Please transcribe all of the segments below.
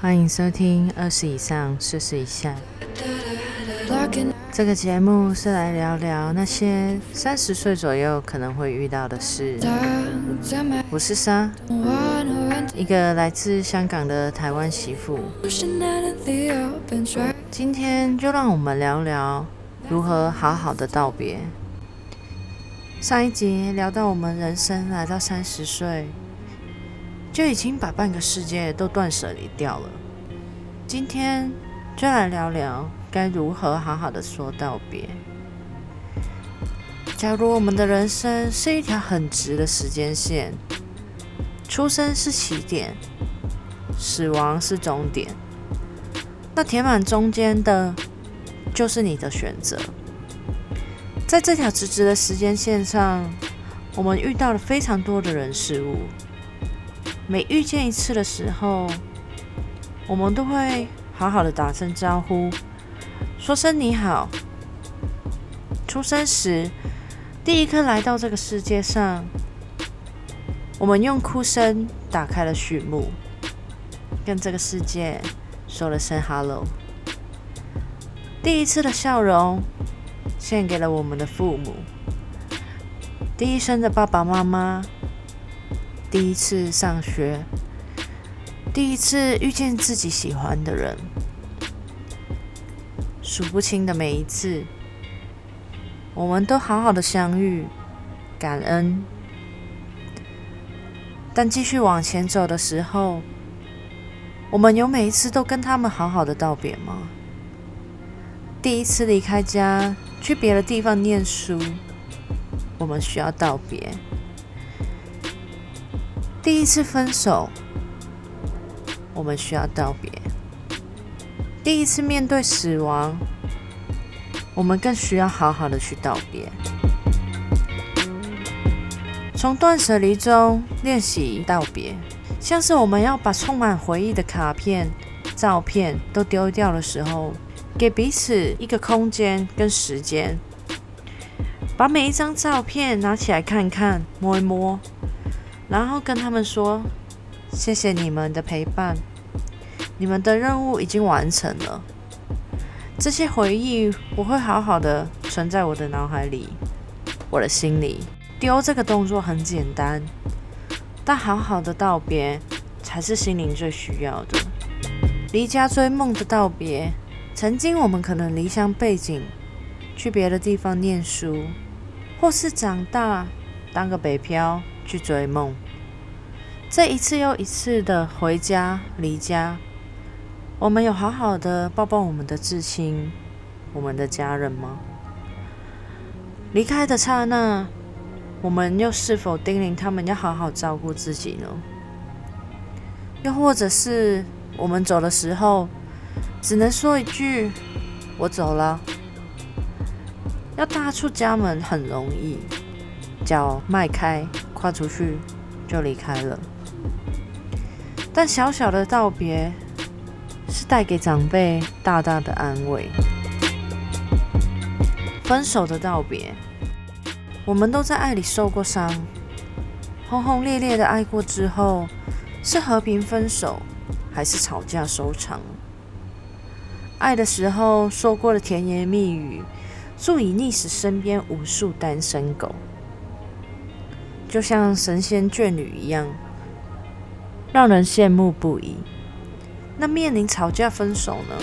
欢迎收听二十以上，四十以下。这个节目是来聊聊那些三十岁左右可能会遇到的事。我是莎，一个来自香港的台湾媳妇。今天就让我们聊聊如何好好的道别。上一集聊到我们人生来到三十岁。就已经把半个世界都断舍离掉了。今天就来聊聊该如何好好的说道别。假如我们的人生是一条很直的时间线，出生是起点，死亡是终点，那填满中间的，就是你的选择。在这条直直的时间线上，我们遇到了非常多的人事物。每遇见一次的时候，我们都会好好的打声招呼，说声你好。出生时，第一颗来到这个世界上，我们用哭声打开了序幕，跟这个世界说了声 “hello”。第一次的笑容，献给了我们的父母，第一声的爸爸妈妈。第一次上学，第一次遇见自己喜欢的人，数不清的每一次，我们都好好的相遇，感恩。但继续往前走的时候，我们有每一次都跟他们好好的道别吗？第一次离开家去别的地方念书，我们需要道别。第一次分手，我们需要道别；第一次面对死亡，我们更需要好好的去道别。从断舍离中练习道别，像是我们要把充满回忆的卡片、照片都丢掉的时候，给彼此一个空间跟时间，把每一张照片拿起来看看、摸一摸。然后跟他们说：“谢谢你们的陪伴，你们的任务已经完成了。这些回忆我会好好的存在我的脑海里，我的心里。丢这个动作很简单，但好好的道别才是心灵最需要的。离家追梦的道别，曾经我们可能离乡背景，去别的地方念书，或是长大当个北漂。”去追梦，这一次又一次的回家离家，我们有好好的抱抱我们的至亲、我们的家人吗？离开的刹那，我们又是否叮咛他们要好好照顾自己呢？又或者是我们走的时候，只能说一句“我走了”，要踏出家门很容易，脚迈开。跨出去就离开了，但小小的道别是带给长辈大大的安慰。分手的道别，我们都在爱里受过伤，轰轰烈烈的爱过之后，是和平分手，还是吵架收场？爱的时候说过的甜言蜜语，足以溺死身边无数单身狗。就像神仙眷侣一样，让人羡慕不已。那面临吵架分手呢？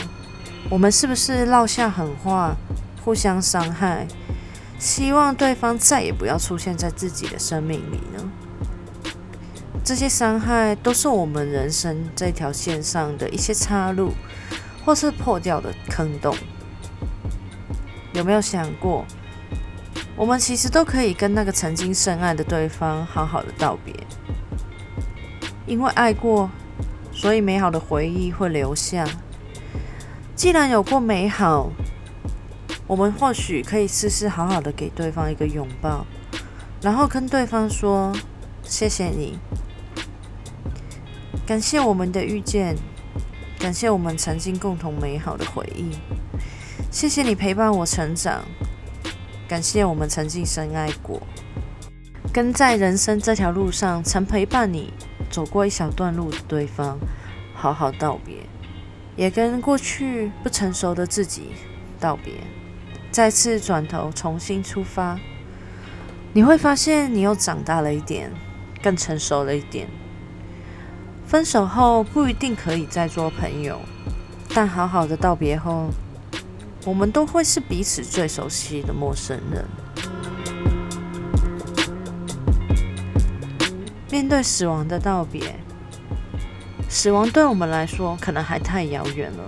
我们是不是撂下狠话，互相伤害，希望对方再也不要出现在自己的生命里呢？这些伤害都是我们人生这条线上的一些岔路，或是破掉的坑洞。有没有想过？我们其实都可以跟那个曾经深爱的对方好好的道别，因为爱过，所以美好的回忆会留下。既然有过美好，我们或许可以试试好好的给对方一个拥抱，然后跟对方说：“谢谢你，感谢我们的遇见，感谢我们曾经共同美好的回忆，谢谢你陪伴我成长。”感谢我们曾经深爱过，跟在人生这条路上曾陪伴你走过一小段路的对方，好好道别，也跟过去不成熟的自己道别，再次转头重新出发。你会发现，你又长大了一点，更成熟了一点。分手后不一定可以再做朋友，但好好的道别后，我们都会是彼此最熟悉的陌生人。面对死亡的道别，死亡对我们来说可能还太遥远了，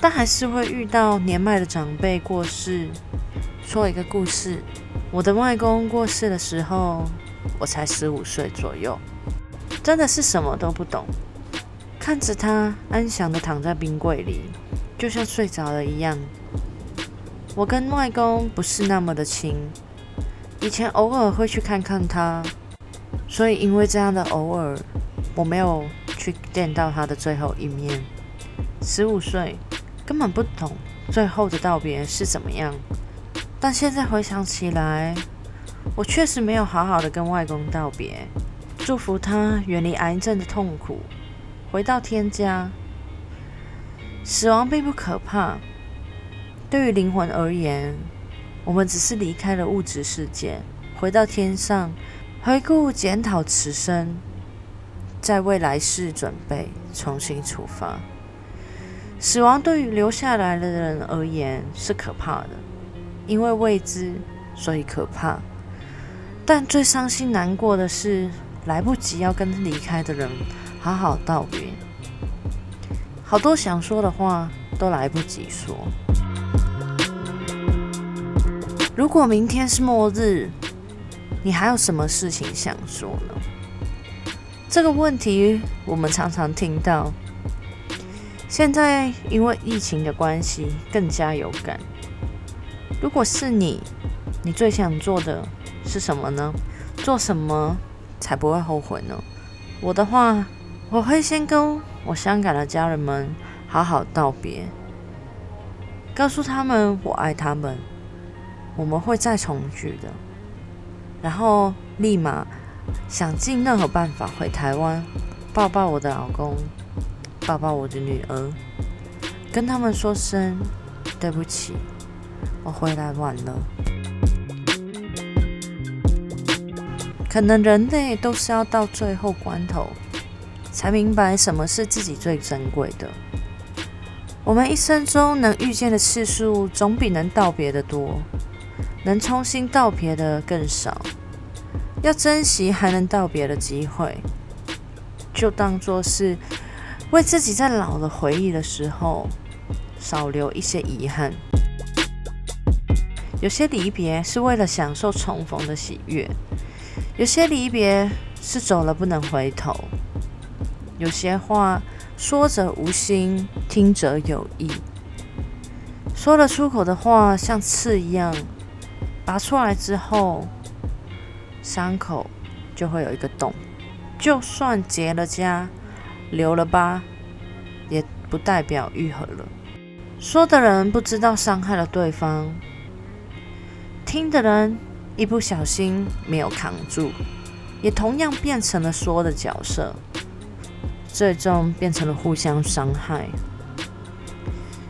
但还是会遇到年迈的长辈过世。说一个故事。我的外公过世的时候，我才十五岁左右，真的是什么都不懂。看着他安详的躺在冰柜里，就像睡着了一样。我跟外公不是那么的亲，以前偶尔会去看看他，所以因为这样的偶尔，我没有去见到他的最后一面。十五岁，根本不懂最后的道别是怎么样。但现在回想起来，我确实没有好好的跟外公道别，祝福他远离癌症的痛苦，回到天家。死亡并不可怕，对于灵魂而言，我们只是离开了物质世界，回到天上，回顾检讨此生，在未来世准备重新出发。死亡对于留下来的人而言是可怕的。因为未知，所以可怕。但最伤心难过的是，来不及要跟离开的人好好道别。好多想说的话都来不及说。如果明天是末日，你还有什么事情想说呢？这个问题我们常常听到。现在因为疫情的关系，更加有感。如果是你，你最想做的是什么呢？做什么才不会后悔呢？我的话，我会先跟我香港的家人们好好道别，告诉他们我爱他们，我们会再重聚的。然后立马想尽任何办法回台湾，抱抱我的老公，抱抱我的女儿，跟他们说声对不起。我回来晚了，可能人类都是要到最后关头，才明白什么是自己最珍贵的。我们一生中能遇见的次数，总比能道别的多，能重新道别的更少。要珍惜还能道别的机会，就当做是为自己在老了回忆的时候，少留一些遗憾。有些离别是为了享受重逢的喜悦，有些离别是走了不能回头，有些话说者无心，听者有意。说了出口的话像刺一样，拔出来之后，伤口就会有一个洞，就算结了痂、留了疤，也不代表愈合了。说的人不知道伤害了对方。听的人一不小心没有扛住，也同样变成了说的角色，最终变成了互相伤害。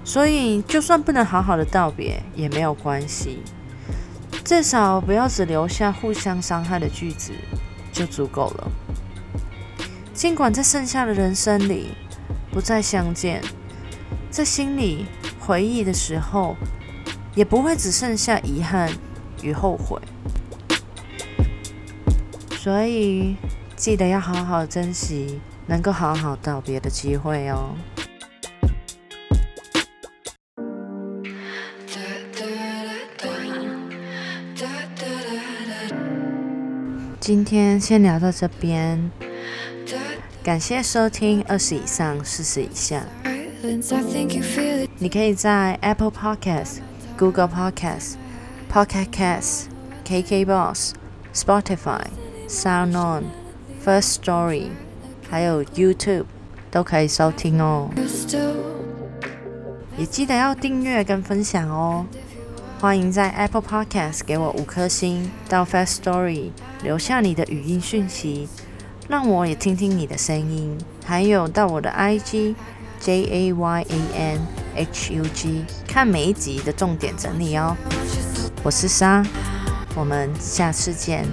所以，就算不能好好的道别也没有关系，至少不要只留下互相伤害的句子就足够了。尽管在剩下的人生里不再相见，在心里回忆的时候，也不会只剩下遗憾。与后悔，所以记得要好好珍惜能够好好道别的机会哦。今天先聊到这边，感谢收听二十以上四十以下。你可以在 Apple Podcast、Google Podcast、Pocket Cast、KKBox、Spotify、SoundOn、First Story，还有 YouTube 都可以收听哦。也记得要订阅跟分享哦。欢迎在 Apple Podcast 给我五颗星，到 Fast Story 留下你的语音讯息，让我也听听你的声音。还有到我的 IG J A Y A N H U G 看每一集的重点整理哦。我是莎，我们下次见。